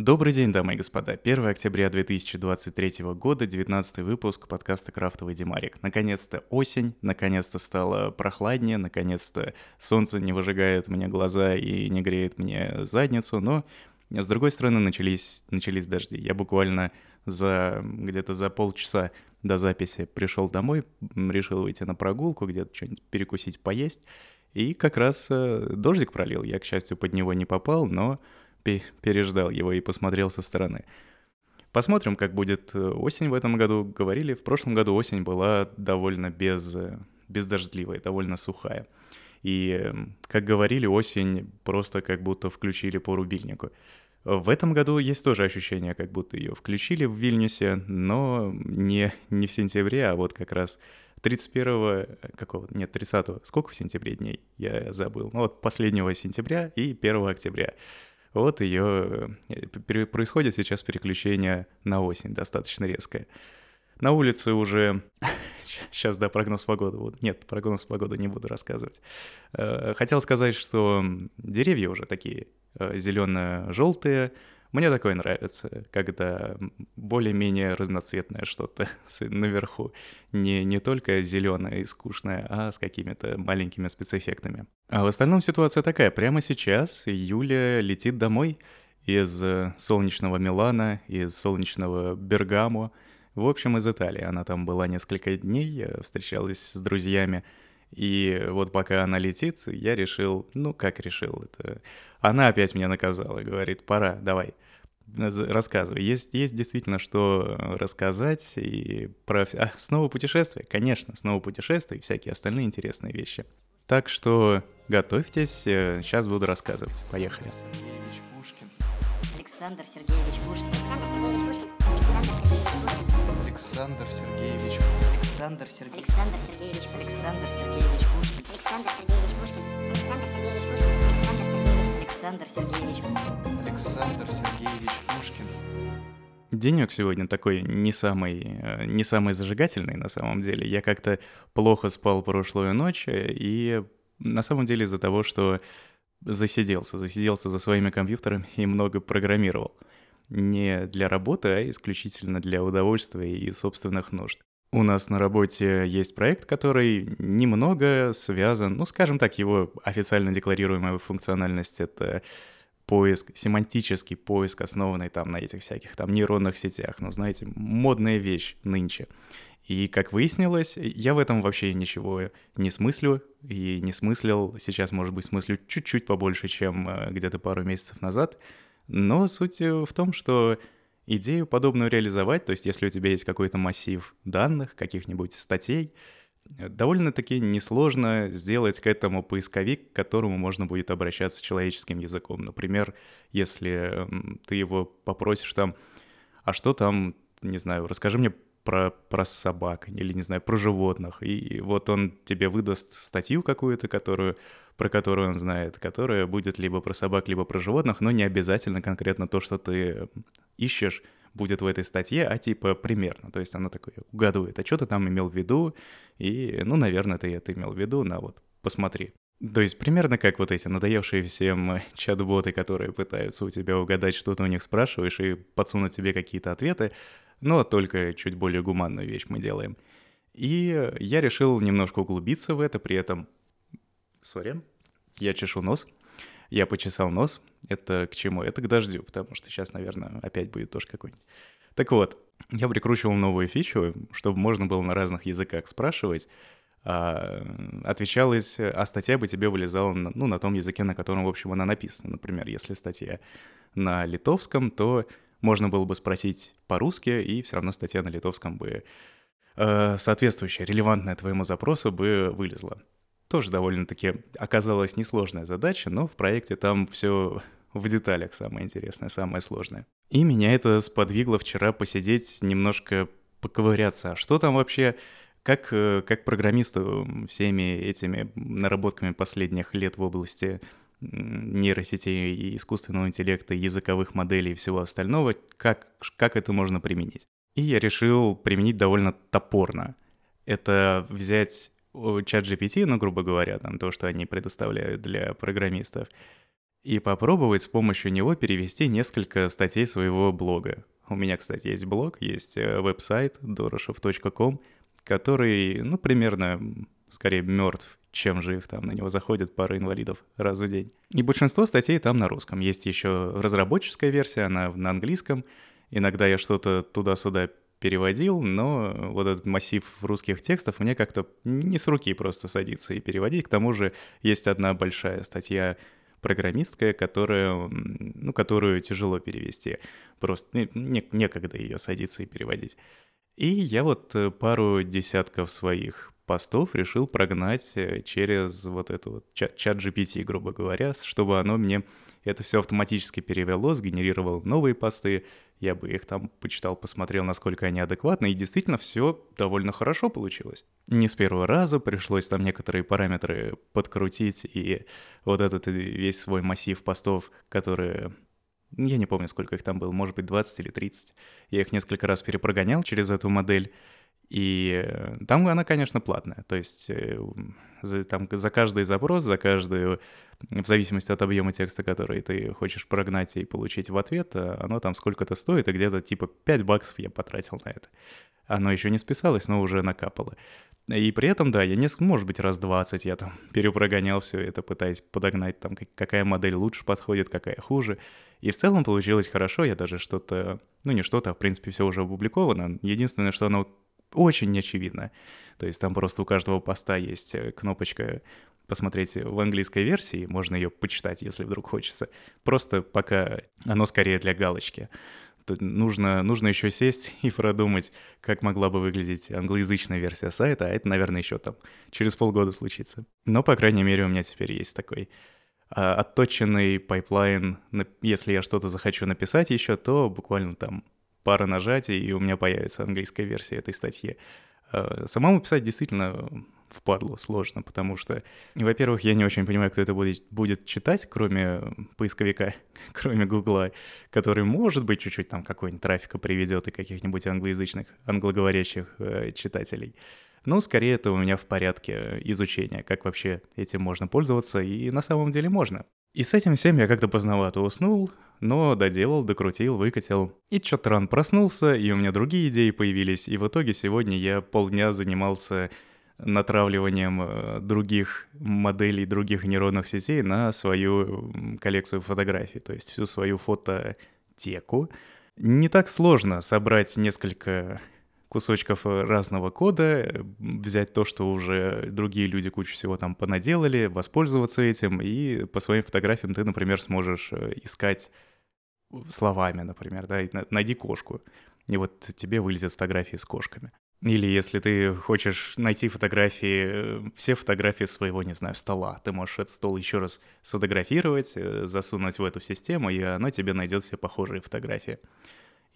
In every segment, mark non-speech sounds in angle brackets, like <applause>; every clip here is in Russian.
Добрый день, дамы и господа. 1 октября 2023 года, 19 выпуск подкаста «Крафтовый Димарик». Наконец-то осень, наконец-то стало прохладнее, наконец-то солнце не выжигает мне глаза и не греет мне задницу, но с другой стороны начались, начались дожди. Я буквально за где-то за полчаса до записи пришел домой, решил выйти на прогулку, где-то что-нибудь перекусить, поесть, и как раз э, дождик пролил. Я, к счастью, под него не попал, но переждал его и посмотрел со стороны. Посмотрим, как будет э, осень в этом году. Говорили, в прошлом году осень была довольно без, э, бездождливая, довольно сухая. И, эм, как говорили, осень просто как будто включили по рубильнику. В этом году есть тоже ощущение, как будто ее включили в Вильнюсе, но не, не в сентябре, а вот как раз 31 э, какого нет, 30 сколько в сентябре дней, я забыл. Ну вот последнего сентября и 1 октября. Вот ее э, происходит сейчас переключение на осень, достаточно резкое. На улице уже... <laughs> Сейчас, да, прогноз погоды. Вот, нет, прогноз погоды не буду рассказывать. Э, хотел сказать, что деревья уже такие э, зелено-желтые, мне такое нравится, когда более-менее разноцветное что-то <laughs> наверху. Не, не только зеленое и скучное, а с какими-то маленькими спецэффектами. А в остальном ситуация такая. Прямо сейчас Юля летит домой из э, солнечного Милана, из солнечного Бергамо, в общем, из Италии. Она там была несколько дней, э, встречалась с друзьями. И вот пока она летит, я решил, ну как решил, это... Она опять меня наказала, говорит, пора, давай, рассказывай. Есть, есть действительно что рассказать и про... А, снова путешествия? Конечно, снова путешествия и всякие остальные интересные вещи. Так что готовьтесь, сейчас э, буду рассказывать. Поехали. Александр Сергеевич Пушкин. Александр Сергеевич Пушкин. Александр Сергеевич Пушкин. Александр Сергеевич. Александр Сергеевич Пушкин. Александр Сергеевич Пушкин. Александр Сергеевич Пушкин. Александр Сергеевич. Александр Сергеевич. Александр Сергеевич Пушкин. Денек сегодня такой не самый, э, не самый зажигательный на самом деле. Я как-то плохо спал прошлую ночь, и на самом деле из-за того, что засиделся, засиделся за своими компьютерами и много программировал не для работы, а исключительно для удовольствия и собственных нужд. У нас на работе есть проект, который немного связан, ну, скажем так, его официально декларируемая функциональность — это поиск, семантический поиск, основанный там на этих всяких там нейронных сетях. Ну, знаете, модная вещь нынче. И, как выяснилось, я в этом вообще ничего не смыслю и не смыслил. Сейчас, может быть, смыслю чуть-чуть побольше, чем э, где-то пару месяцев назад — но суть в том, что идею подобную реализовать, то есть если у тебя есть какой-то массив данных, каких-нибудь статей, э, довольно-таки несложно сделать к этому поисковик, к которому можно будет обращаться человеческим языком. Например, если ты его попросишь там, а что там, не знаю, расскажи мне про, про собак или, не знаю, про животных. И вот он тебе выдаст статью какую-то, которую, про которую он знает, которая будет либо про собак, либо про животных, но не обязательно конкретно то, что ты ищешь, будет в этой статье, а типа примерно. То есть она такое угадывает, а что ты там имел в виду, и, ну, наверное, ты это имел в виду, на вот, посмотри. То есть примерно как вот эти надоевшие всем чат-боты, которые пытаются у тебя угадать, что ты у них спрашиваешь, и подсунуть тебе какие-то ответы, но только чуть более гуманную вещь мы делаем. И я решил немножко углубиться в это, при этом... Сори, я чешу нос. Я почесал нос. Это к чему? Это к дождю, потому что сейчас, наверное, опять будет дождь какой-нибудь. Так вот, я прикручивал новую фичу, чтобы можно было на разных языках спрашивать, а, отвечалось, а статья бы тебе вылезала на, ну, на том языке, на котором, в общем, она написана. Например, если статья на литовском, то можно было бы спросить по-русски, и все равно статья на литовском бы э, соответствующая, релевантная твоему запросу бы вылезла. Тоже довольно-таки оказалась несложная задача, но в проекте там все в деталях самое интересное, самое сложное. И меня это сподвигло вчера посидеть, немножко поковыряться, а что там вообще, как, э, как программисту всеми этими наработками последних лет в области нейросетей и искусственного интеллекта, языковых моделей и всего остального, как, как это можно применить. И я решил применить довольно топорно. Это взять чат GPT, ну, грубо говоря, там, то, что они предоставляют для программистов, и попробовать с помощью него перевести несколько статей своего блога. У меня, кстати, есть блог, есть э, веб-сайт doрошев.com, который, ну, примерно, скорее, мертв, чем жив. Там на него заходит пара инвалидов раз в день. И большинство статей там на русском. Есть еще разработческая версия, она на английском. Иногда я что-то туда-сюда переводил, но вот этот массив русских текстов мне как-то не с руки просто садится и переводить. К тому же есть одна большая статья программистская, которая, ну, которую тяжело перевести. Просто не, некогда ее садиться и переводить. И я вот э, пару десятков своих постов решил прогнать э, через вот эту вот чат, GPT, грубо говоря, чтобы оно мне это все автоматически перевело, сгенерировало новые посты, я бы их там почитал, посмотрел, насколько они адекватны, и действительно все довольно хорошо получилось. Не с первого раза пришлось там некоторые параметры подкрутить, и вот этот весь свой массив постов, которые я не помню, сколько их там было, может быть, 20 или 30. Я их несколько раз перепрогонял через эту модель, и э, там она, конечно, платная. То есть э, за, там, за каждый запрос, за каждую, в зависимости от объема текста, который ты хочешь прогнать и получить в ответ, э, оно там сколько-то стоит, и где-то типа 5 баксов я потратил на это. Оно еще не списалось, но уже накапало. И при этом, да, я несколько, может быть, раз 20 я там <laughs> перепрогонял все это, пытаясь подогнать там, какая модель лучше подходит, какая хуже. И в целом получилось хорошо, я даже что-то, ну не что-то, а в принципе все уже опубликовано. Единственное, что оно очень неочевидно. То есть там просто у каждого поста есть э, кнопочка посмотреть в английской версии, можно ее почитать, если вдруг хочется. Просто пока оно скорее для галочки. Тут нужно, нужно еще сесть <laughs> и продумать, как могла бы выглядеть англоязычная версия сайта, а это, наверное, еще там через полгода случится. Но, по крайней мере, у меня теперь есть такой а, отточенный пайплайн. Если я что-то захочу написать еще, то буквально там пара нажатий, и у меня появится английская версия этой статьи. А, самому писать действительно впадло сложно, потому что, во-первых, я не очень понимаю, кто это будет, будет читать, кроме поисковика, <laughs> кроме Гугла, который, может быть, чуть-чуть там какой-нибудь трафика приведет и каких-нибудь англоязычных, англоговорящих э, читателей. Но скорее это у меня в порядке изучения, как вообще этим можно пользоваться, и на самом деле можно. И с этим всем я как-то поздновато уснул, но доделал, докрутил, выкатил. И чё-то ран проснулся, и у меня другие идеи появились, и в итоге сегодня я полдня занимался натравливанием э, других моделей, других нейронных сетей на свою коллекцию фотографий, то есть всю свою фототеку. Не так сложно собрать несколько кусочков разного кода, взять то, что уже другие люди кучу всего там понаделали, воспользоваться этим, и по своим фотографиям ты, например, сможешь э, искать словами, например, да, найди кошку, и вот тебе вылезет фотографии с кошками. Или если ты хочешь найти фотографии, э, все фотографии своего, не знаю, стола, ты можешь этот стол еще раз сфотографировать, э, засунуть в эту систему, и оно тебе найдет все похожие фотографии.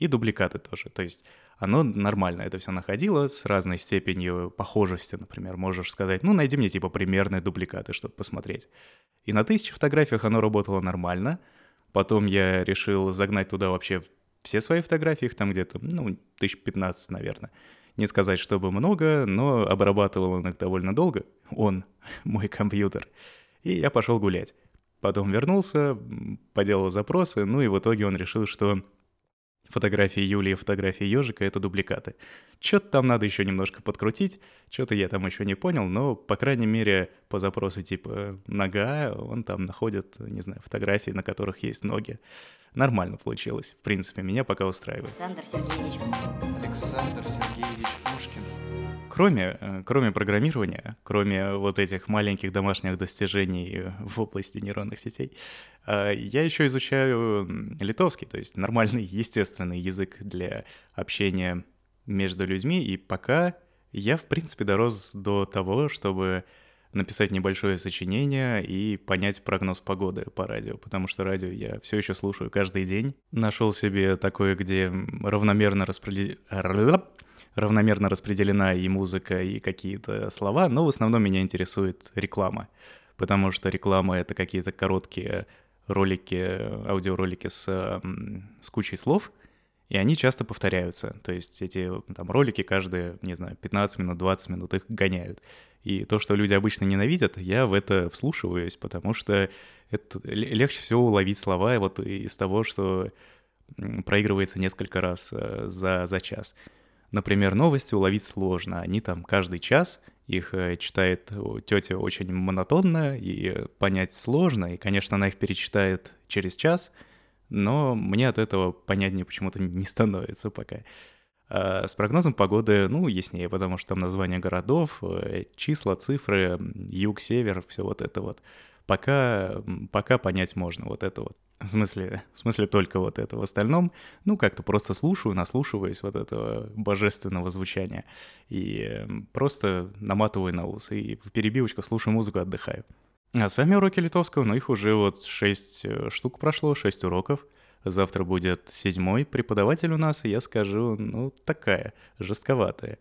И дубликаты тоже. То есть оно нормально это все находило с разной степенью похожести, например. Можешь сказать, ну, найди мне типа примерные дубликаты, чтобы посмотреть. И на тысячи фотографиях оно работало нормально. Потом я решил загнать туда вообще все свои фотографии, их там где-то, ну, тысяч пятнадцать, наверное. Не сказать, чтобы много, но обрабатывал он их довольно долго. Он, <laughs> мой компьютер. И я пошел гулять. Потом вернулся, поделал запросы, ну и в итоге он решил, что фотографии Юлии и фотографии ежика — это дубликаты. Что-то там надо еще немножко подкрутить, что-то я там еще не понял, но, по крайней мере, по запросу типа «нога» он там находит, не знаю, фотографии, на которых есть ноги нормально получилось. В принципе, меня пока устраивает. Александр Сергеевич. Александр Сергеевич Пушкин. Кроме, э, кроме программирования, кроме вот этих маленьких домашних достижений в области нейронных сетей, э, я еще изучаю литовский, то есть нормальный, <laughs> естественный язык для общения между людьми, и пока я, в принципе, дорос до того, чтобы написать небольшое сочинение и понять прогноз погоды по радио, потому что радио я все еще слушаю каждый день. Нашел себе такое, где равномерно распределено равномерно распределена и музыка, и какие-то слова, но в основном меня интересует реклама, потому что реклама — это какие-то короткие ролики, аудиоролики с, с кучей слов, И они часто повторяются. То есть эти там ролики каждые, не знаю, 15 минут, 20 минут их гоняют. И то, что люди обычно ненавидят, я в это вслушиваюсь, потому что это легче всего уловить слова вот из того, что проигрывается несколько раз э, за, за час. Например, новости уловить сложно. Они там каждый час, их э, читает тетя очень монотонно, и понять сложно. И, конечно, она их перечитает через час, но мне от этого понятнее почему-то <laughs> не становится пока. А с прогнозом погоды, ну, яснее, потому что там названия городов, э, числа, цифры, юг, север, все вот это вот. Пока, пока понять можно вот это вот. В смысле, в смысле только вот это. В остальном, ну, как-то просто слушаю, наслушиваюсь вот этого божественного звучания. И просто наматываю на ус. И в перебивочках слушаю музыку, отдыхаю. А сами уроки литовского, ну, их уже вот 6 э, штук прошло, 6 уроков. Завтра будет седьмой преподаватель у нас, и я скажу, ну, такая, жестковатая.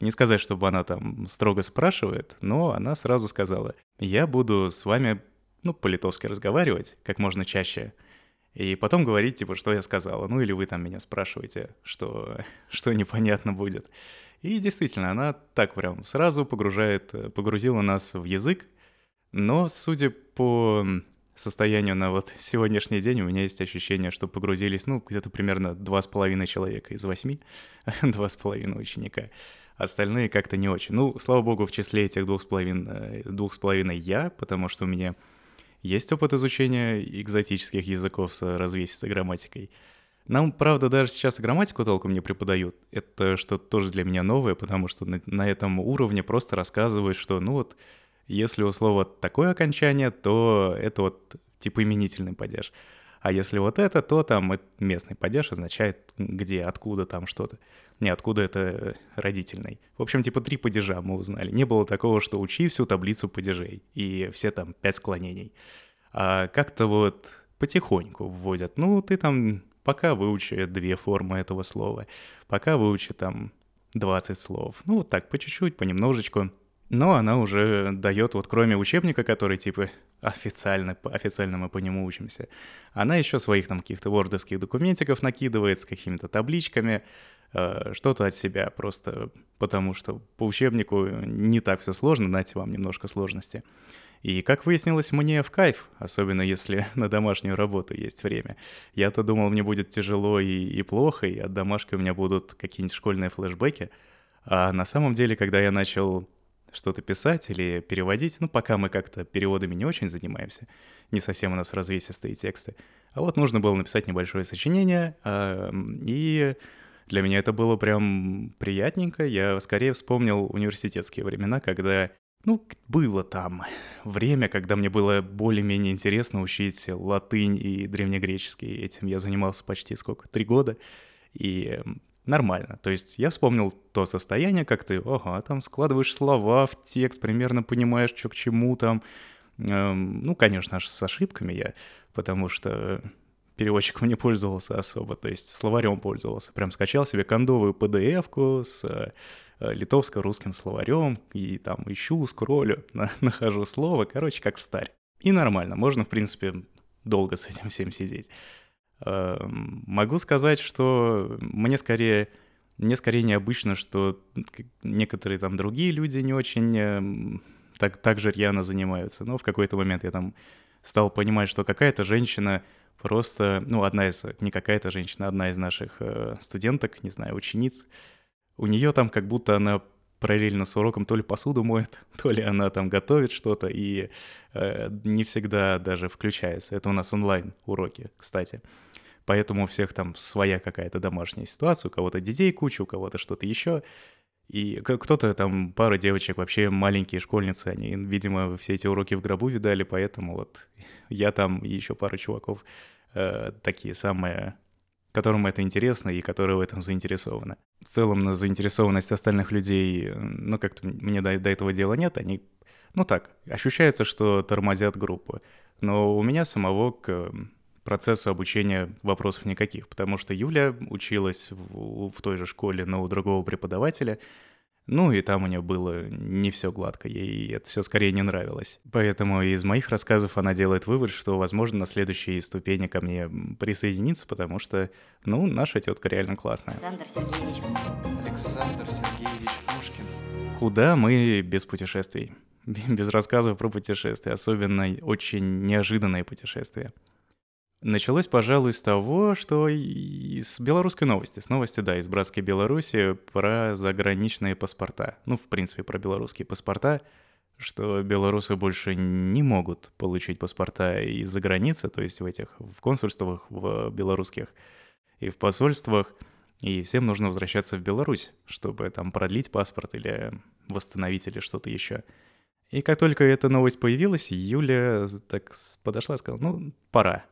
Не сказать, чтобы она там строго спрашивает, но она сразу сказала, я буду с вами, ну, по-литовски разговаривать как можно чаще, и потом говорить, типа, что я сказала. Ну, или вы там меня спрашиваете, что, <laughs> что непонятно будет. И действительно, она так прям сразу погружает, погрузила нас в язык, но, судя по состоянию на вот <laughs> сегодняшний день у меня есть ощущение, что погрузились, ну, где-то примерно два с половиной человека из восьми, <laughs> два с половиной ученика. Остальные как-то не очень. Ну, слава богу, в числе этих двух с половиной, двух с половиной я, потому что у меня есть опыт изучения экзотических языков с развесистой грамматикой. Нам, правда, даже сейчас грамматику толком не преподают. Это что-то тоже для меня новое, потому что на, на этом уровне просто рассказывают, что, ну вот, если у слова такое окончание, то это вот типа именительный падеж. А если вот это, то там местный падеж означает где, откуда там что-то. Не, откуда это родительный. В общем, типа три падежа мы узнали. Не было такого, что учи всю таблицу падежей, и все там пять склонений. А как-то вот потихоньку вводят. Ну, ты там пока выучи две формы этого слова, пока выучи там 20 слов. Ну, вот так, по чуть-чуть, понемножечку. Но она уже дает, вот кроме учебника, который типа официально, официально мы по нему учимся, она еще своих там каких-то вордовских документиков накидывает с какими-то табличками, э, что-то от себя, просто потому что по учебнику не так все сложно, дайте вам немножко сложности. И, как выяснилось, мне в кайф, особенно если <laughs> на домашнюю работу есть время. Я-то думал, мне будет тяжело и, и плохо, и от домашки у меня будут какие-нибудь школьные флешбеки. А на самом деле, когда я начал что-то писать или переводить. Ну, пока мы как-то переводами не очень занимаемся, не совсем у нас развесистые тексты. А вот нужно было написать небольшое сочинение, э, и для меня это было прям приятненько. Я скорее вспомнил университетские времена, когда ну, было там время, когда мне было более-менее интересно учить латынь и древнегреческий. Этим я занимался почти сколько? Три года. И нормально. То есть я вспомнил то состояние, как ты, ага, там складываешь слова в текст, примерно понимаешь, что к чему там. Эм, ну, конечно, аж с ошибками я, потому что переводчиком не пользовался особо, то есть словарем пользовался. Прям скачал себе кондовую PDF-ку с э, литовско-русским словарем и там ищу, скроллю, <laughs> на, нахожу слово, короче, как в старь. И нормально, можно, в принципе, долго с этим всем сидеть. Эм, могу сказать, что мне скорее, мне скорее необычно, что некоторые там другие люди не очень эм, так, так же рьяно занимаются. Но в какой-то момент я там стал понимать, что какая-то женщина просто, ну, одна из, не какая-то женщина, одна из наших э, студенток, не знаю, учениц, у нее там как будто она параллельно с уроком то ли посуду моет, <laughs> то ли она там готовит что-то и э, не всегда даже включается. Это у нас онлайн уроки, кстати. Поэтому у всех там своя какая-то домашняя ситуация, у кого-то детей куча, у кого-то что-то еще. И кто-то там, пара девочек, вообще маленькие школьницы, они, видимо, все эти уроки в гробу видали, поэтому вот <laughs> я там и еще пара чуваков э, такие самые которым это интересно и которые в этом заинтересованы. В целом на заинтересованность остальных людей, ну, как-то мне до, до этого дела нет, они, ну так, ощущается, что тормозят группу. Но у меня самого к процессу обучения вопросов никаких, потому что Юля училась в, в той же школе, но у другого преподавателя, Ну и там у нее было не все гладко, ей это все скорее не нравилось. Поэтому из моих рассказов она делает вывод, что, возможно, на следующей ступени ко мне присоединиться, потому что, ну, наша тетка реально классная. Александр Сергеевич. Александр Сергеевич Пушкин. Куда мы без путешествий? <laughs> Без рассказов про путешествия, особенно очень неожиданные путешествия. Началось, пожалуй, с того, что из белорусской новости, с новости, да, из братской Беларуси про заграничные паспорта. Ну, в принципе, про белорусские паспорта, что белорусы больше не могут получить паспорта из-за границы, то есть в этих, в консульствах, в белорусских и в посольствах, и всем нужно возвращаться в Беларусь, чтобы там продлить паспорт или восстановить или что-то еще. И как только эта новость появилась, Юля так подошла и сказала, ну, пора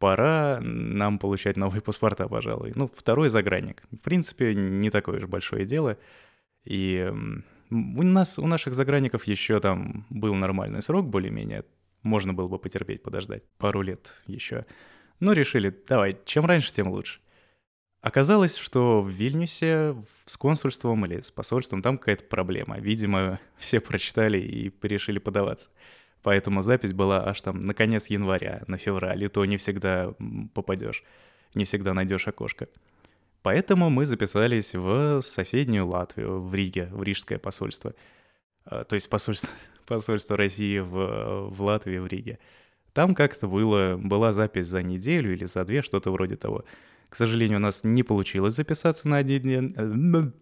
пора нам получать новые паспорта, пожалуй. Ну, второй загранник. В принципе, не такое уж большое дело. И у нас, у наших загранников еще там был нормальный срок более-менее. Можно было бы потерпеть, подождать пару лет еще. Но решили, давай, чем раньше, тем лучше. Оказалось, что в Вильнюсе с консульством или с посольством там какая-то проблема. Видимо, все прочитали и решили подаваться. Поэтому запись была аж там на конец января, на февраль, и то не всегда попадешь, не всегда найдешь окошко. Поэтому мы записались в соседнюю Латвию, в Риге, в Рижское посольство. А, то есть посольство, <laughs> посольство России в, в Латвии, в Риге. Там как-то было, была запись за неделю или за две, что-то вроде того. К сожалению, у нас не получилось записаться на один день.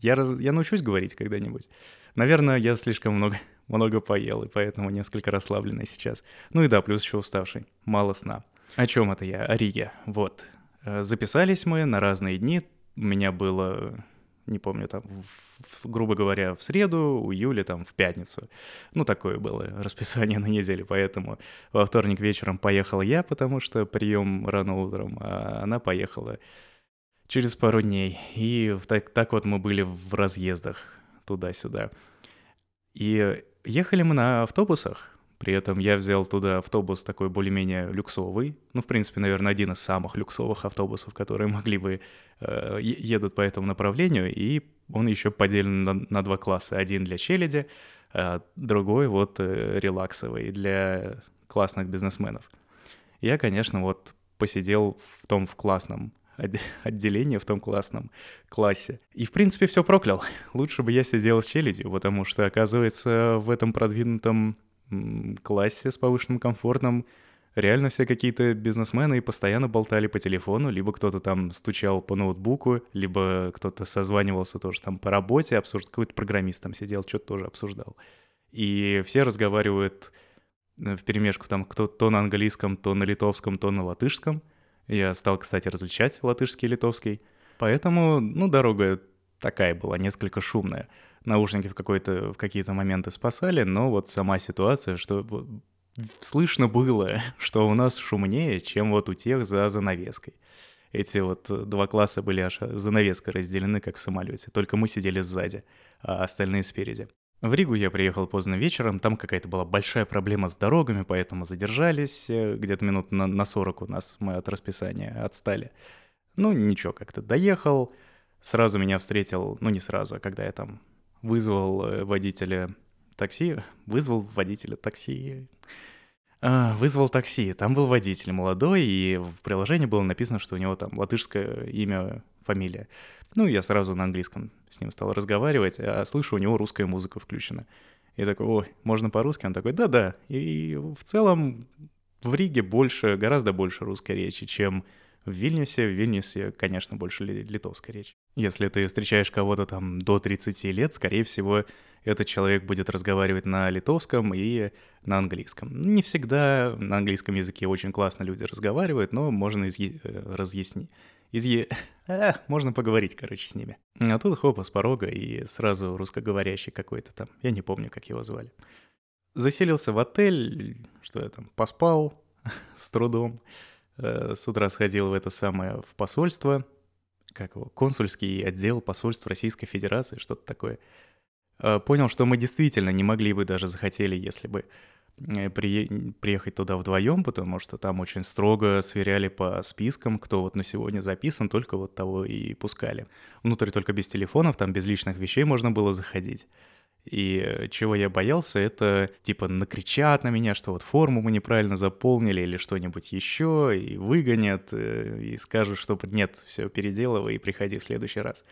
Я, раз, я научусь говорить когда-нибудь. Наверное, я слишком много, много поел, и поэтому несколько расслабленный сейчас. Ну и да, плюс еще уставший. Мало сна. О чем это я? О Риге. Вот. Э, записались мы на разные дни. У меня было, не помню, там, в, грубо говоря, в среду, у Юли там в пятницу. Ну, такое было <laughs> расписание на неделю, поэтому во вторник вечером поехал я, потому что прием рано утром, а она поехала через пару дней. И так, так вот мы были в разъездах туда-сюда. И ехали мы на автобусах, при этом я взял туда автобус такой более-менее люксовый. Ну, в принципе, наверное, один из самых люксовых автобусов, которые могли бы... Э, едут по этому направлению. И он еще поделен на, на два класса. Один для челяди, а другой вот э, релаксовый для классных бизнесменов. Я, конечно, вот посидел в том в классном отделение в том классном классе. И, в принципе, все проклял. <laughs> Лучше бы я сидел с челядью, потому что, оказывается, в этом продвинутом классе с повышенным комфортом реально все какие-то бизнесмены и постоянно болтали по телефону, либо кто-то там стучал по ноутбуку, либо кто-то созванивался тоже там по работе, обсуждал, какой-то программист там сидел, что-то тоже обсуждал. И все разговаривают э, в перемешку там кто то на английском, то на литовском, то на латышском — я стал, кстати, различать латышский и литовский. Поэтому, ну, дорога такая была, несколько шумная. Наушники в, какой-то, в какие-то моменты спасали, но вот сама ситуация, что слышно было, <laughs> что у нас шумнее, чем вот у тех за занавеской. Эти вот два класса были аж занавеской разделены, как в самолете. Только мы сидели сзади, а остальные спереди. В Ригу я приехал поздно вечером, там какая-то была большая проблема с дорогами, поэтому задержались, э, где-то минут на, на 40 у нас мы от расписания отстали. Ну, ничего, как-то доехал, сразу меня встретил, ну не сразу, а когда я там вызвал э, водителя такси, вызвал водителя такси, а, вызвал такси, там был водитель молодой, и в приложении было написано, что у него там латышское имя, фамилия. Ну, я сразу на английском с ним стал разговаривать, а слышу, у него русская музыка включена. И такой, ой, можно по-русски? Он такой, да-да. И в целом в Риге больше, гораздо больше русской речи, чем в Вильнюсе. В Вильнюсе, конечно, больше литовской речи. Если ты встречаешь кого-то там до 30 лет, скорее всего, этот человек будет разговаривать на литовском и на английском. Не всегда на английском языке очень классно люди разговаривают, но можно изъ... Э, разъяснить из Е... А, можно поговорить, короче, с ними. А тут хопа с порога и сразу русскоговорящий какой-то там. Я не помню, как его звали. Заселился в отель, что я там, поспал <laughs> с трудом. Э, с утра сходил в это самое, в посольство, как его, консульский отдел посольств Российской Федерации, что-то такое. Э, понял, что мы действительно не могли бы даже захотели, если бы при... приехать туда вдвоем, потому что там очень строго сверяли по спискам, кто вот на сегодня записан, только вот того и пускали. Внутрь только без телефонов, там без личных вещей можно было заходить. И э, чего я боялся, это типа накричат на меня, что вот форму мы неправильно заполнили или что-нибудь еще, и выгонят, э, и скажут, что нет, все переделывай и приходи в следующий раз.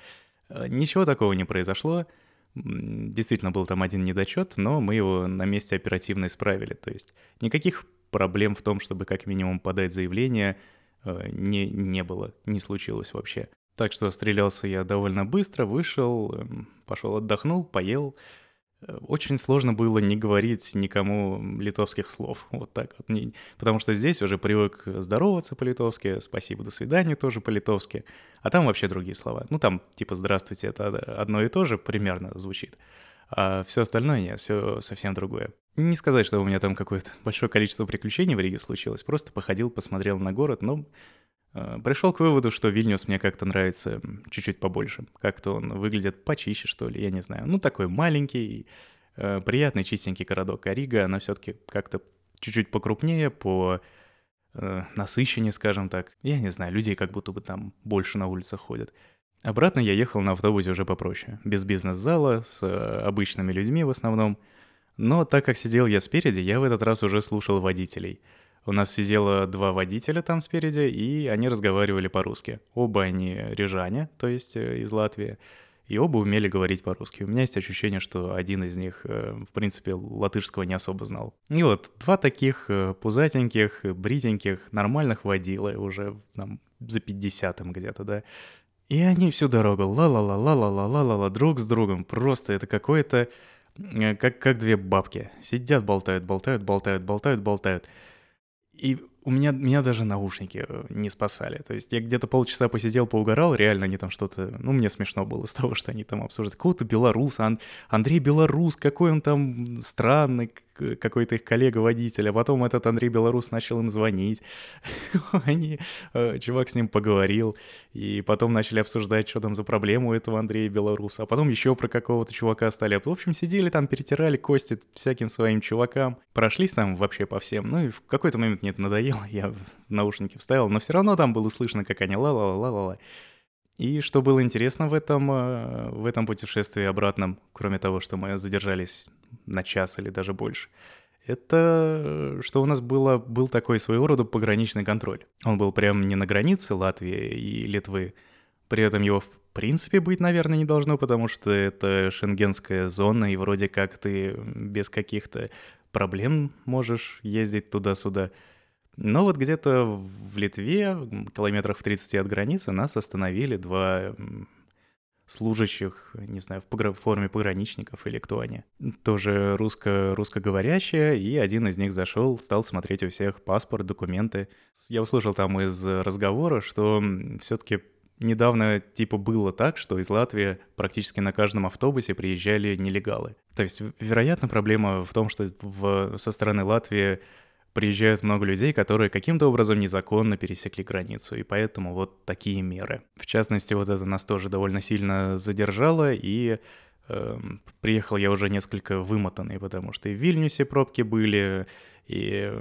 Э, ничего такого не произошло. Действительно был там один недочет, но мы его на месте оперативно исправили. То есть никаких проблем в том, чтобы как минимум подать заявление, не, не было, не случилось вообще. Так что стрелялся я довольно быстро, вышел, эм, пошел отдохнул, поел, очень сложно было не говорить никому литовских слов. Вот так вот. Потому что здесь уже привык здороваться по-литовски, спасибо, до свидания тоже по-литовски. А там вообще другие слова. Ну там типа здравствуйте, это одно и то же примерно звучит. А все остальное нет, все совсем другое. Не сказать, что у меня там какое-то большое количество приключений в Риге случилось. Просто походил, посмотрел на город, но Э, Пришел к выводу, что Вильнюс мне как-то нравится чуть-чуть побольше. Как-то он выглядит почище, что ли, я не знаю. Ну, такой маленький, э, приятный, чистенький городок. А Рига, она все-таки как-то чуть-чуть покрупнее, по э, насыщеннее, скажем так. Я не знаю, людей как будто бы там больше на улицах ходят. Обратно я ехал на автобусе уже попроще. Без бизнес-зала, с обычными людьми в основном. Но так как сидел я спереди, я в этот раз уже слушал водителей — у нас сидело два водителя там спереди, и они разговаривали по-русски. Оба они рижане, то есть э, из Латвии, и оба умели говорить по-русски. У меня есть ощущение, что один из них, э, в принципе, латышского не особо знал. И вот два таких э, пузатеньких, бритеньких, нормальных водила, уже там за 50 где-то, да, и они всю дорогу ла-ла-ла, ла-ла-ла, ла-ла-ла, друг с другом. Просто это какое-то... Как, как две бабки. Сидят, болтают, болтают, болтают, болтают, болтают. И у меня, меня даже наушники э, не спасали. То есть я где-то полчаса посидел, поугорал, реально они там что-то... Ну, мне смешно было с того, что они там обсуждают. Какого-то белоруса, Ан... Андрей Белорус, какой он там странный, какой-то их коллега-водитель. А потом этот Андрей Белорус начал им звонить. <laughs> они... Э, чувак с ним поговорил. И потом начали обсуждать, что там за проблема у этого Андрея Белоруса. А потом еще про какого-то чувака стали. В общем, сидели там, перетирали кости всяким своим чувакам. Прошлись там вообще по всем. Ну и в какой-то момент мне это надоело надоело, <laughs> я наушники вставил, но все равно там было слышно, как они ла-ла-ла-ла-ла. И что было интересно в этом, э, в этом путешествии обратном, кроме того, что мы задержались на час или даже больше, это что у нас было, был такой своего рода пограничный контроль. Он был прям не на границе Латвии и Литвы, при этом его в принципе быть, наверное, не должно, потому что это шенгенская зона, и вроде как ты без каких-то проблем можешь ездить туда-сюда. Но вот где-то в Литве, километрах в 30 от границы, нас остановили два служащих, не знаю, в форме пограничников или кто они. Тоже русско русскоговорящие, и один из них зашел, стал смотреть у всех паспорт, документы. Я услышал там из разговора, что все-таки недавно типа было так, что из Латвии практически на каждом автобусе приезжали нелегалы. То есть, вероятно, проблема в том, что в, со стороны Латвии приезжают много людей, которые каким-то образом незаконно пересекли границу, и поэтому вот такие меры. В частности, вот это нас тоже довольно сильно задержало, и э, приехал я уже несколько вымотанный, потому что и в Вильнюсе пробки были, и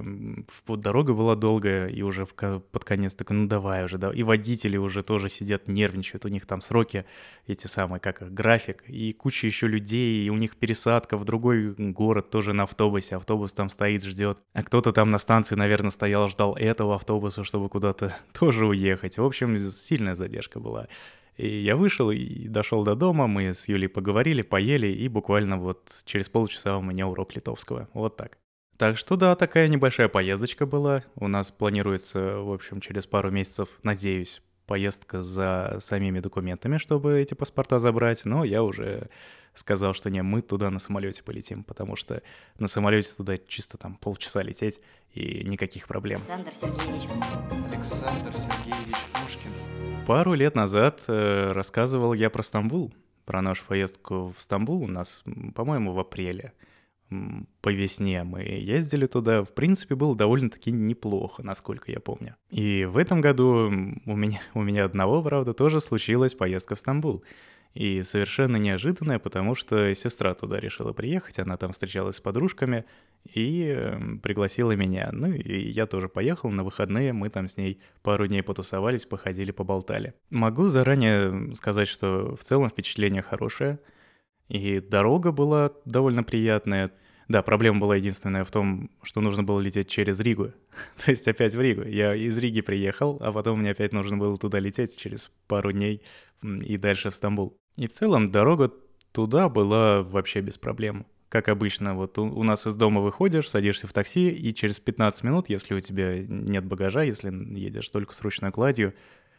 вот дорога была долгая, и уже в, под конец такой, ну давай уже, да. И водители уже тоже сидят, нервничают, у них там сроки эти самые, как их, график, и куча еще людей, и у них пересадка в другой город тоже на автобусе, автобус там стоит, ждет. А кто-то там на станции, наверное, стоял, ждал этого автобуса, чтобы куда-то <laughs> тоже уехать. В общем, сильная задержка была. И я вышел и дошел до дома, мы с Юлей поговорили, поели, и буквально вот через полчаса у меня урок литовского. Вот так. Так что да, такая небольшая поездочка была. У нас планируется, в общем, через пару месяцев, надеюсь, поездка за самими документами, чтобы эти паспорта забрать. Но я уже сказал, что не, мы туда на самолете полетим, потому что на самолете туда чисто там полчаса лететь и никаких проблем. Александр Сергеевич. Александр Сергеевич Пушкин. Пару лет назад э, рассказывал я про Стамбул, про нашу поездку в Стамбул у нас, по-моему, в апреле по весне мы ездили туда. В принципе, было довольно-таки неплохо, насколько я помню. И в этом году у меня, <laughs> у меня одного, правда, тоже случилась поездка в Стамбул. И совершенно неожиданное, потому что сестра туда решила приехать, она там встречалась с подружками и э, пригласила меня. Ну и я тоже поехал на выходные, мы там с ней пару дней потусовались, походили, поболтали. Могу заранее сказать, что в целом впечатление хорошее, и дорога была довольно приятная. Да, проблема была единственная в том, что нужно было лететь через Ригу. <laughs> То есть опять в Ригу. Я из Риги приехал, а потом мне опять нужно было туда лететь через пару дней и дальше в Стамбул. И в целом дорога туда была вообще без проблем. Как обычно, вот у, у нас из дома выходишь, садишься в такси, и через 15 минут, если у тебя нет багажа, если едешь только с ручной кладью,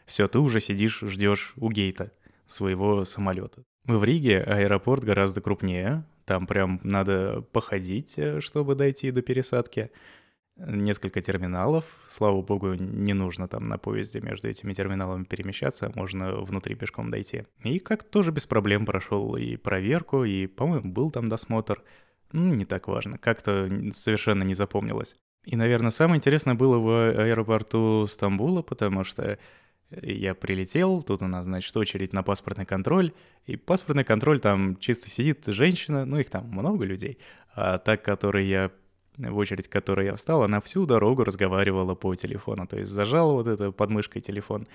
все, ты уже сидишь, ждешь у гейта своего самолета. В Риге аэропорт гораздо крупнее, там прям надо походить, э, чтобы дойти до пересадки несколько терминалов. Слава богу, не нужно там на поезде между этими терминалами перемещаться, можно внутри пешком дойти. И как тоже без проблем прошел и проверку, и, по-моему, был там досмотр. Ну, не так важно, как-то совершенно не запомнилось. И, наверное, самое интересное было в аэропорту Стамбула, потому что я прилетел, тут у нас, значит, очередь на паспортный контроль, и паспортный контроль там чисто сидит женщина, ну их там много людей, а та, которой я в очередь, к которой я встал, она всю дорогу разговаривала по телефону. То есть зажала вот это подмышкой телефон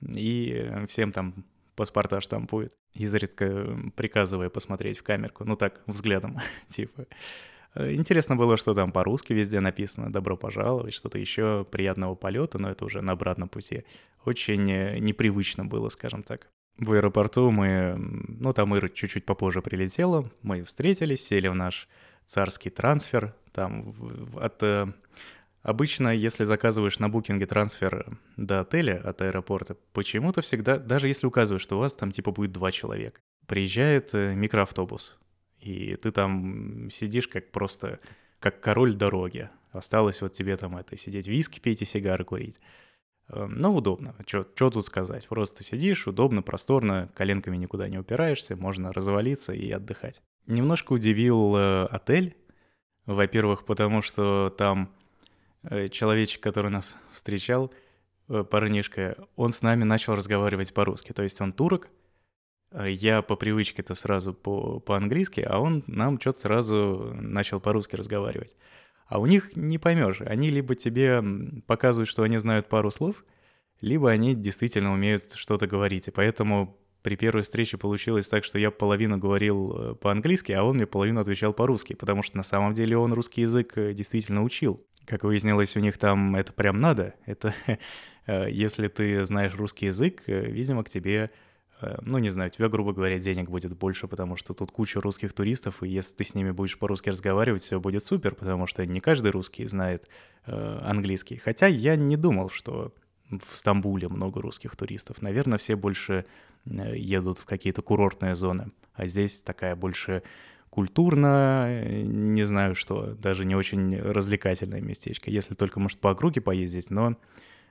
и всем там паспорта штампует, изредка приказывая посмотреть в камерку. Ну так, взглядом, <laughs> типа. Интересно было, что там по-русски везде написано «добро пожаловать», что-то еще приятного полета, но это уже на обратном пути. Очень э, непривычно было, скажем так. В аэропорту мы, ну там Ира чуть-чуть попозже прилетела, мы встретились, сели в наш царский трансфер, там от... Э, обычно, если заказываешь на букинге трансфер до отеля от аэропорта, почему-то всегда, даже если указываешь, что у вас там типа будет два человека, приезжает э, микроавтобус, и ты там сидишь как просто, как король дороги. Осталось вот тебе там это, сидеть виски пить и сигары курить. Эм, но удобно. Что тут сказать? Просто сидишь, удобно, просторно, коленками никуда не упираешься, можно развалиться и отдыхать. Немножко удивил э, отель. Во-первых, потому что там э, человечек, который нас встречал, э, парнишка, он с нами начал разговаривать по-русски. То есть он турок, я по привычке-то сразу по- по-английски, а он нам что-то сразу начал по-русски разговаривать. А у них не поймешь. Они либо тебе показывают, что они знают пару слов, либо они действительно умеют что-то говорить. И поэтому при первой встрече получилось так, что я половину говорил э, по-английски, а он мне половину отвечал по-русски, потому что на самом деле он русский язык э, действительно учил. Как выяснилось, у них там это прям надо. Это <laughs> э, если ты знаешь русский язык, видимо, к тебе ну, не знаю, у тебя, грубо говоря, денег будет больше, потому что тут куча русских туристов, и если ты с ними будешь по-русски разговаривать, все будет супер, потому что не каждый русский знает э, английский. Хотя я не думал, что в Стамбуле много русских туристов. Наверное, все больше э, едут в какие-то курортные зоны. А здесь такая больше культурно, э, не знаю что, даже не очень развлекательное местечко. Если только, может, по округе поездить, но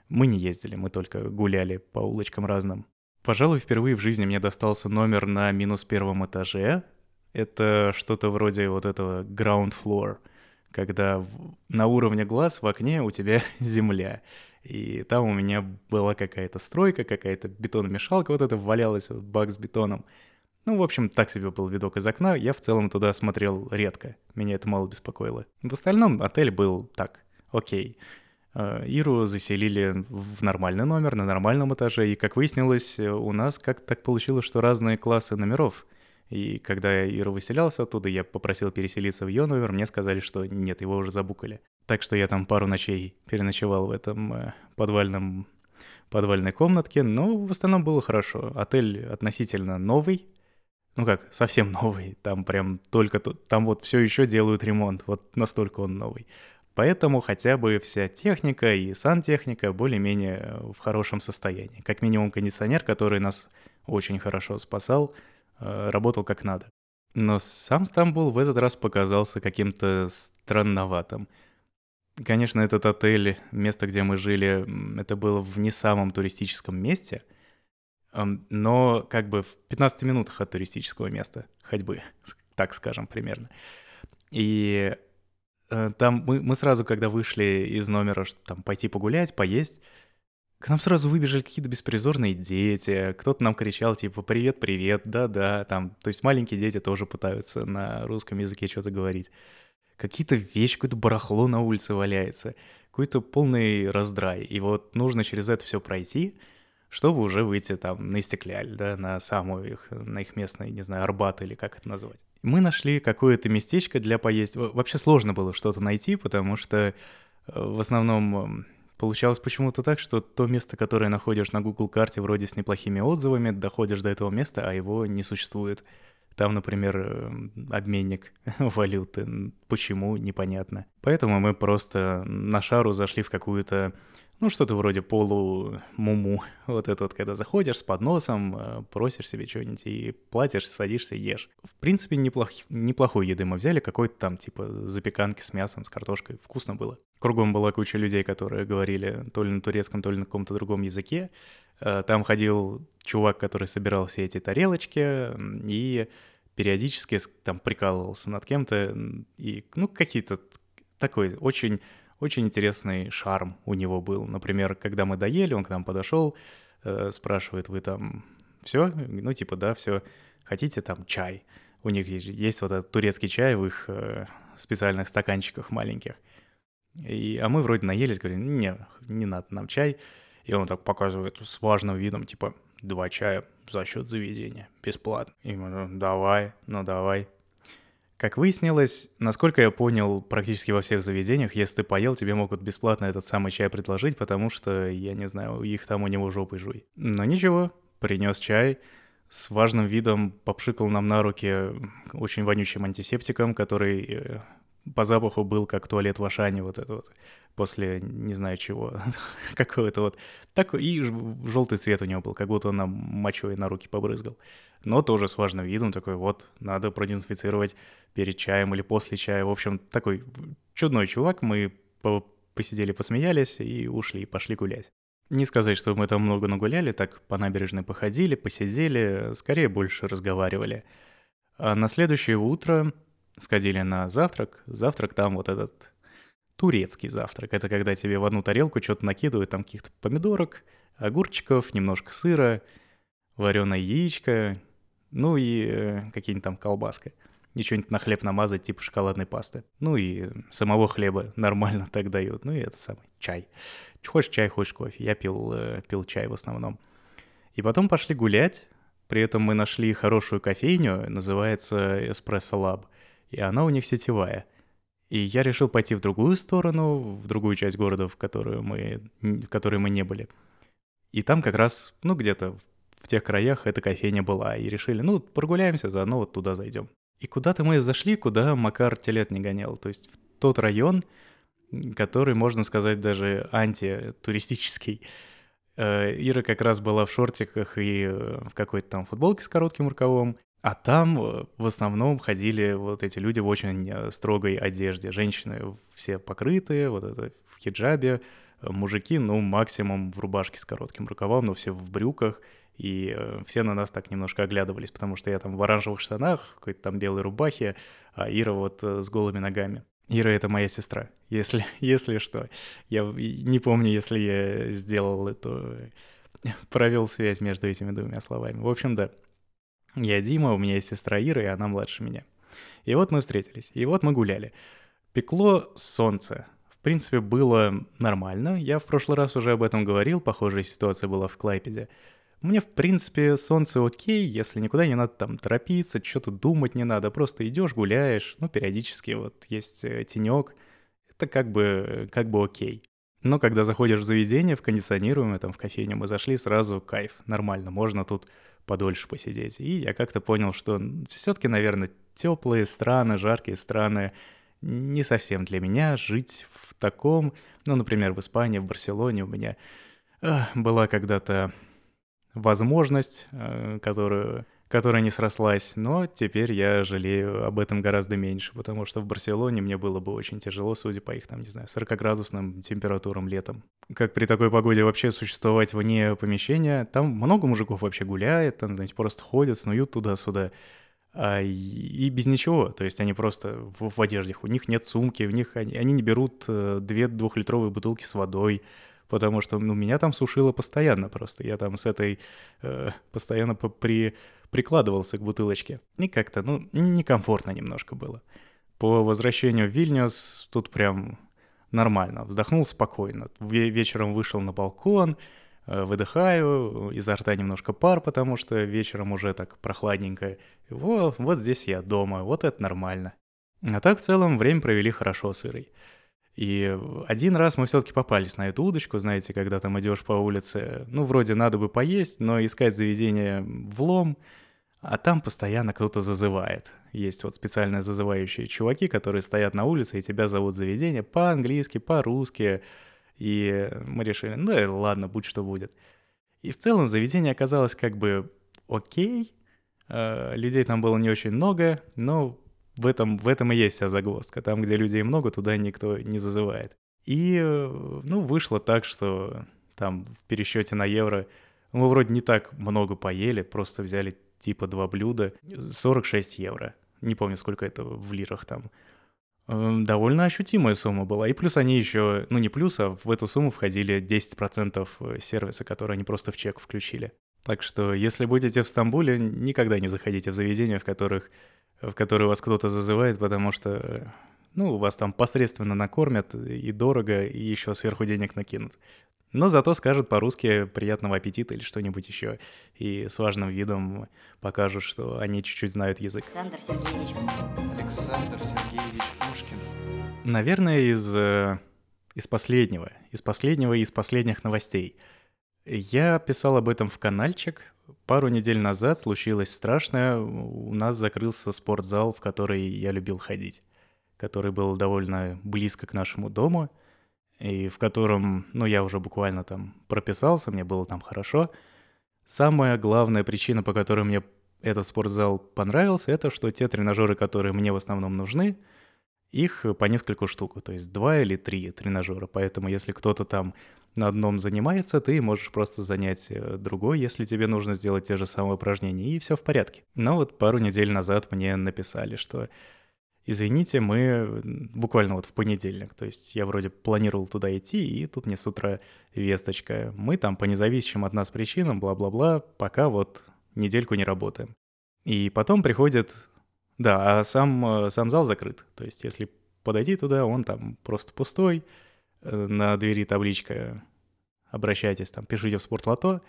мы не ездили, мы только гуляли по улочкам разным. Пожалуй, впервые в жизни мне достался номер на минус первом этаже. Это что-то вроде вот этого ground floor, когда на уровне глаз в окне у тебя <laughs> земля. И там у меня была какая-то стройка, какая-то бетономешалка вот эта валялась, вот бак с бетоном. Ну, в общем, так себе был видок из окна, я в целом туда смотрел редко, меня это мало беспокоило. В остальном отель был так, окей. А, Иру заселили в нормальный номер, на нормальном этаже, и, как выяснилось, у нас как так получилось, что разные классы номеров. И когда Ира выселялся оттуда, я попросил переселиться в ее номер, мне сказали, что нет, его уже забукали. Так что я там пару ночей переночевал в этом э, подвальном подвальной комнатке, но в основном было хорошо. Отель относительно новый, ну как, совсем <laughs> новый, там прям только там вот все еще делают ремонт, вот настолько он новый. Поэтому хотя бы вся техника и сантехника более-менее в хорошем состоянии. Как минимум кондиционер, который нас очень хорошо спасал, э, работал как надо. Но сам Стамбул в этот раз показался каким-то странноватым. Конечно, этот отель, место, где мы жили, это было в не самом туристическом месте, но как бы в 15 минутах от туристического места ходьбы, <laughs> так скажем примерно. И э, там мы, мы сразу, когда вышли из номера, там пойти погулять, поесть, к нам сразу выбежали какие-то беспризорные дети, кто-то нам кричал, типа, привет, привет, да-да, там, то есть маленькие дети тоже пытаются на русском языке что-то говорить. Какие-то вещи, какое-то барахло на улице валяется, какой-то полный раздрай, и вот нужно через это все пройти, чтобы уже выйти там на Истекляль, да, на самую их, на их местный, не знаю, Арбат или как это назвать. Мы нашли какое-то местечко для поесть. Вообще сложно было что-то найти, потому что э, в основном Получалось почему-то так, что то место, которое находишь на Google карте вроде с неплохими отзывами, доходишь до этого места, а его не существует. Там, например, э, обменник <laughs> валюты. Почему, непонятно. Поэтому мы просто на шару зашли в какую-то ну, что-то вроде полу-муму. Вот это вот, когда заходишь с подносом, э, просишь себе что-нибудь и платишь, садишься, ешь. В принципе, неплох... неплохой еды мы взяли, какой-то там, типа, запеканки с мясом, с картошкой. Вкусно было. Кругом была куча людей, которые говорили то ли на турецком, то ли на каком-то другом языке. Э, там ходил чувак, который собирал все эти тарелочки и периодически там прикалывался над кем-то. И, ну, какие-то такой очень очень интересный шарм у него был. Например, когда мы доели, он к нам подошел, э, спрашивает, вы там все? Ну, типа, да, все. Хотите там чай? У них есть, есть вот этот турецкий чай в их э, специальных стаканчиках маленьких. И, а мы вроде наелись, говорим, не, не надо нам чай. И он так показывает с важным видом, типа, два чая за счет заведения, бесплатно. И мы, ну, давай, ну давай. Как выяснилось, насколько я понял, практически во всех заведениях, если ты поел, тебе могут бесплатно этот самый чай предложить, потому что, я не знаю, их там у него жопой жуй. Но ничего, принес чай, с важным видом попшикал нам на руки очень вонючим антисептиком, который э, по запаху был как туалет в Ашане, вот это вот, после не знаю чего, <laughs> какого-то вот, такой, и желтый цвет у него был, как будто он нам мочой на руки побрызгал. Но тоже с важным видом, такой вот, надо продезинфицировать перед чаем или после чая. В общем, такой чудной чувак, мы посидели, посмеялись и ушли, пошли гулять. Не сказать, что мы там много нагуляли, так по набережной походили, посидели, скорее больше разговаривали. А на следующее утро сходили на завтрак. Завтрак там вот этот турецкий завтрак. Это когда тебе в одну тарелку что-то накидывают, там каких-то помидорок, огурчиков, немножко сыра, вареное яичко, ну и э, какие-нибудь там колбаска. И что-нибудь на хлеб намазать, типа шоколадной пасты. Ну и самого хлеба нормально так дают. Ну и это самый чай. Хочешь чай, хочешь кофе. Я пил, э, пил чай в основном. И потом пошли гулять. При этом мы нашли хорошую кофейню, называется Espresso Lab и она у них сетевая. И я решил пойти в другую сторону, в другую часть города, в которую мы, в которой мы не были. И там как раз, ну, где-то в тех краях эта кофейня была. И решили, ну, прогуляемся, заодно вот туда зайдем. И куда-то мы зашли, куда Макар телет не гонял. То есть в тот район, который, можно сказать, даже антитуристический. Э, Ира как раз была в шортиках и э, в какой-то там футболке с коротким рукавом. А там э, в основном ходили вот эти люди в очень э, строгой одежде. Женщины все покрытые, вот это в хиджабе, э, мужики, ну, максимум в рубашке с коротким рукавом, но все в брюках. И все на нас так немножко оглядывались, потому что я там в оранжевых штанах, какой-то там белой рубахе, а Ира вот с голыми ногами. Ира — это моя сестра, если, <laughs> если что. Я не помню, если я сделал эту... провел связь между этими двумя словами. В общем, да, я Дима, у меня есть сестра Ира, и она младше меня. И вот мы встретились, и вот мы гуляли. Пекло солнце. В принципе, было нормально. Я в прошлый раз уже об этом говорил, похожая ситуация была в Клайпеде. Мне, в принципе, солнце окей, если никуда не надо там торопиться, что-то думать не надо, просто идешь, гуляешь, ну, периодически вот есть э, тенек, это как бы, как бы окей. Но когда заходишь в заведение, в кондиционируемое, там, в кофейню, мы зашли, сразу кайф, нормально, можно тут подольше посидеть. И я как-то понял, что все-таки, наверное, теплые страны, жаркие страны не совсем для меня жить в таком, ну, например, в Испании, в Барселоне у меня э, была когда-то возможность, э, которую которая не срослась, но теперь я жалею об этом гораздо меньше, потому что в Барселоне мне было бы очень тяжело, судя по их, там, не знаю, 40-градусным температурам летом. Как при такой погоде вообще существовать вне помещения? Там много мужиков вообще гуляет, там, знаете, просто ходят, снуют туда-сюда. А, и, без ничего, то есть они просто в, в одежде, у них нет сумки, у них они, они не берут э, две двухлитровые бутылки с водой, потому что ну, меня там сушило постоянно просто. Я там с этой э, постоянно при, прикладывался к бутылочке. И как-то, ну, некомфортно немножко было. По возвращению в Вильнюс тут прям нормально. Вздохнул спокойно. Вечером вышел на балкон, э, выдыхаю, изо рта немножко пар, потому что вечером уже так прохладненько. Вот, вот здесь я дома, вот это нормально. А так в целом время провели хорошо с Ирой. И один раз мы все-таки попались на эту удочку, знаете, когда там идешь по улице, ну, вроде надо бы поесть, но искать заведение влом, а там постоянно кто-то зазывает. Есть вот специально зазывающие чуваки, которые стоят на улице и тебя зовут заведение по-английски, по-русски. И мы решили, ну ладно, будь что будет. И в целом заведение оказалось как бы окей. Э, людей там было не очень много, но в этом, в этом и есть вся загвоздка. Там, где людей много, туда никто не зазывает. И, э, ну, вышло так, что там в пересчете на евро мы вроде не так много поели, просто взяли типа два блюда, 46 евро. Не помню, сколько это в лирах там. Эм, довольно ощутимая сумма была. И плюс они еще, ну не плюс, а в эту сумму входили 10% э, сервиса, который они просто в чек включили. Так что, если будете в Стамбуле, никогда не заходите в заведения, в которых в которые вас кто-то зазывает, потому что, ну, вас там посредственно накормят и дорого, и еще сверху денег накинут. Но зато скажут по-русски «приятного аппетита» или что-нибудь еще. И с важным видом покажут, что они чуть-чуть знают язык. Александр Сергеевич. Александр Сергеевич Пушкин. Наверное, из, э, из последнего. Из последнего и из последних новостей. Я писал об этом в каналчик. Пару недель назад случилось страшное. У нас закрылся спортзал, в который я любил ходить. Который был довольно близко к нашему дому — и в котором, ну, я уже буквально там прописался, мне было там хорошо. Самая главная причина, по которой мне этот спортзал понравился, это что те тренажеры, которые мне в основном нужны, их по несколько штук, то есть два или три тренажера. Поэтому если кто-то там на одном занимается, ты можешь просто занять э, другой, если тебе нужно сделать те же самые упражнения, и все в порядке. Но вот пару недель назад мне написали, что извините, мы буквально вот в понедельник, то есть я вроде планировал туда идти, и тут мне с утра весточка, мы там по независимым от нас причинам, бла-бла-бла, пока вот недельку не работаем. И потом приходит, да, а сам, сам зал закрыт, то есть если подойти туда, он там просто пустой, э, на двери табличка «Обращайтесь, там, пишите в спортлото».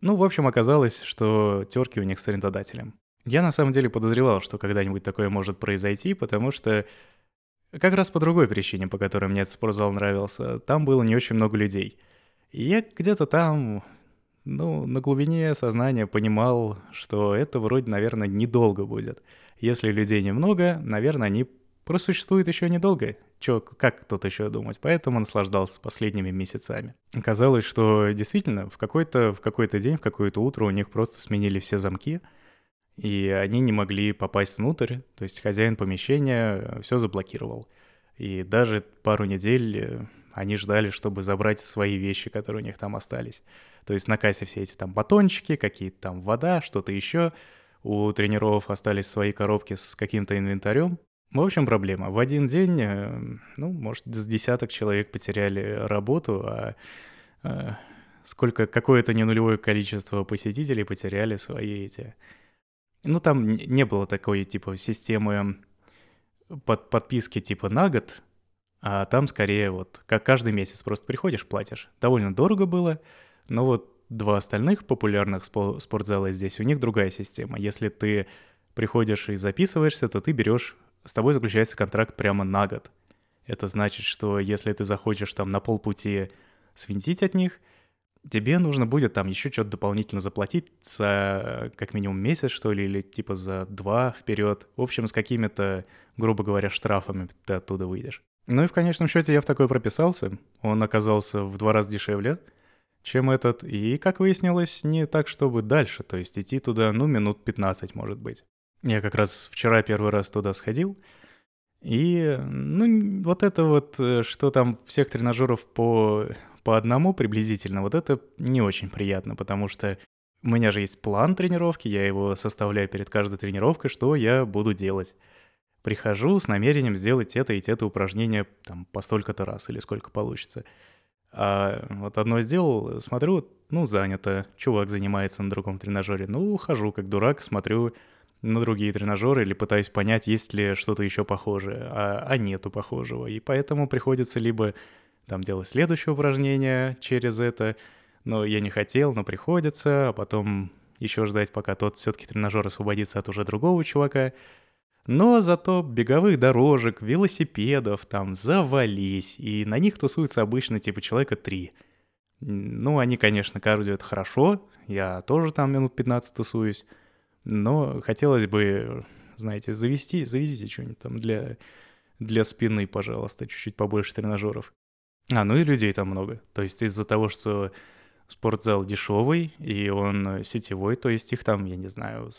Ну, в общем, оказалось, что терки у них с арендодателем. Я на самом деле подозревал, что когда-нибудь такое может произойти, потому что как раз по другой причине, по которой мне этот спортзал нравился, там было не очень много людей. И я где-то там, ну, на глубине сознания понимал, что это вроде, наверное, недолго будет. Если людей немного, наверное, они просуществуют еще недолго. Чё, как тут еще думать? Поэтому наслаждался последними месяцами. Оказалось, что действительно в какой-то в какой-то день, в какое-то утро у них просто сменили все замки — и они не могли попасть внутрь, то есть хозяин помещения э, все заблокировал. И даже пару недель э, они ждали, чтобы забрать свои вещи, которые у них там остались. То есть на кассе все эти там батончики, какие-то там вода, что-то еще. У тренеров остались свои коробки с каким-то инвентарем. В общем, проблема. В один день, э, ну, может, с десяток человек потеряли работу, а сколько, какое-то не нулевое количество посетителей потеряли свои эти ну, там не было такой, типа, системы под подписки, типа, на год, а там скорее вот, как каждый месяц просто приходишь, платишь. Довольно дорого было, но вот два остальных популярных спортзала здесь, у них другая система. Если ты приходишь и записываешься, то ты берешь, с тобой заключается контракт прямо на год. Это значит, что если ты захочешь там на полпути свинтить от них, тебе нужно будет там еще что-то дополнительно заплатить за как минимум месяц, что ли, или типа за два вперед. В общем, с какими-то, грубо говоря, штрафами ты оттуда выйдешь. Ну и в конечном счете я в такой прописался. Он оказался в два раза дешевле, чем этот. И, как выяснилось, не так, чтобы дальше. То есть идти туда, ну, минут 15, может быть. Я как раз вчера первый раз туда сходил. И, ну, вот это вот, э, что там всех тренажеров по по одному приблизительно, вот это не очень приятно, потому что у меня же есть план тренировки, я его составляю перед каждой тренировкой, что я буду делать. Прихожу с намерением сделать это и это упражнение там по столько-то раз или сколько получится. А вот одно сделал, смотрю, ну, занято. Чувак занимается на другом тренажере. Ну, хожу как дурак, смотрю на другие тренажеры или пытаюсь понять, есть ли что-то еще похожее, а, а нету похожего. И поэтому приходится либо там делать следующее упражнение через это, но я не хотел, но приходится, а потом еще ждать, пока тот все-таки тренажер освободится от уже другого чувака. Но зато беговых дорожек, велосипедов там завались, и на них тусуются обычно типа человека три. Ну, они, конечно, кардио это хорошо, я тоже там минут 15 тусуюсь, но хотелось бы, знаете, завести, завезите что-нибудь там для, для спины, пожалуйста, чуть-чуть побольше тренажеров. А, ну и людей там много. То есть из-за того, что спортзал дешевый, и он сетевой, то есть их там, я не знаю,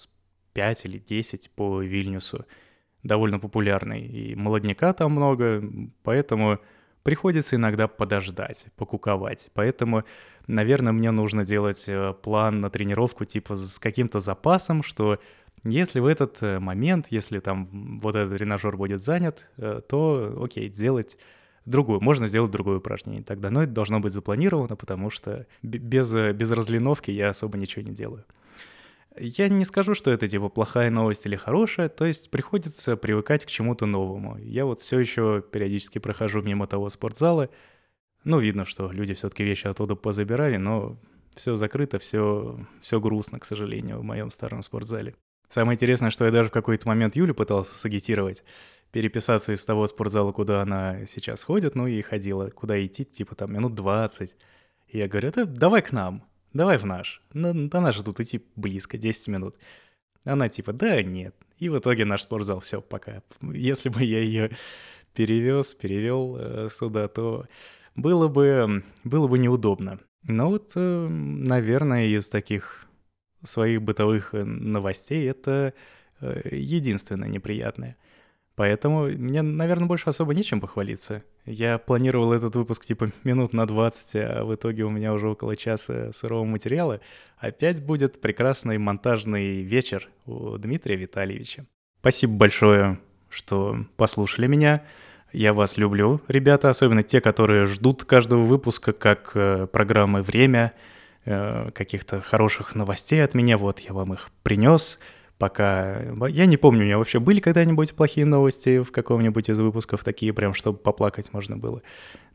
5 или 10 по Вильнюсу, довольно популярный. И молодняка там много, поэтому приходится иногда подождать, покуковать. Поэтому, наверное, мне нужно делать э, план на тренировку типа с каким-то запасом, что если в этот э, момент, если там вот этот тренажер будет занят, э, то окей, сделать другую, можно сделать другое упражнение тогда. Но это должно быть запланировано, потому что без, без разлиновки я особо ничего не делаю. Я не скажу, что это типа плохая новость или хорошая, то есть приходится привыкать к чему-то новому. Я вот все еще периодически прохожу мимо того спортзала. Ну, видно, что люди все-таки вещи оттуда позабирали, но все закрыто, все, все грустно, к сожалению, в моем старом спортзале. Самое интересное, что я даже в какой-то момент Юлю пытался сагитировать, переписаться из того спортзала, куда она сейчас ходит, ну и ходила, куда идти, типа там минут 20. И я говорю, да давай к нам, давай в наш. На, до нас же тут идти близко, 10 минут. Она типа, да, нет. И в итоге наш спортзал, все, пока. Если бы я ее перевез, перевел э, сюда, то было бы, было бы неудобно. Но вот, э, наверное, из таких своих бытовых э, новостей это э, единственное неприятное – Поэтому мне, наверное, больше особо нечем похвалиться. Я планировал этот выпуск типа минут на 20, а в итоге у меня уже около часа сырого материала. Опять будет прекрасный монтажный вечер у Дмитрия Витальевича. Спасибо большое, что послушали меня. Я вас люблю, ребята, особенно те, которые ждут каждого выпуска как э, программы «Время», э, каких-то хороших новостей от меня. Вот я вам их принес пока... Я не помню, у меня вообще были когда-нибудь плохие новости в каком-нибудь из выпусков, такие прям, чтобы поплакать можно было.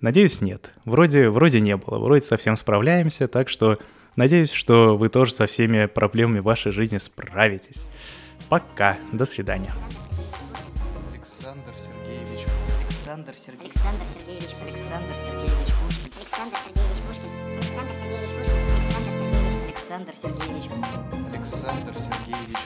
Надеюсь, нет. Вроде, вроде не было, вроде совсем справляемся, так что надеюсь, что вы тоже со всеми проблемами вашей жизни справитесь. Пока, до свидания. Александр Сергеевич. Александр Сергеевич Александр Сергеевич Пушкин. Александр Сергеевич Пушкин. Александр Сергеевич Пушкин. Александр Сергеевич Александр Сергеевич Александр Сергеевич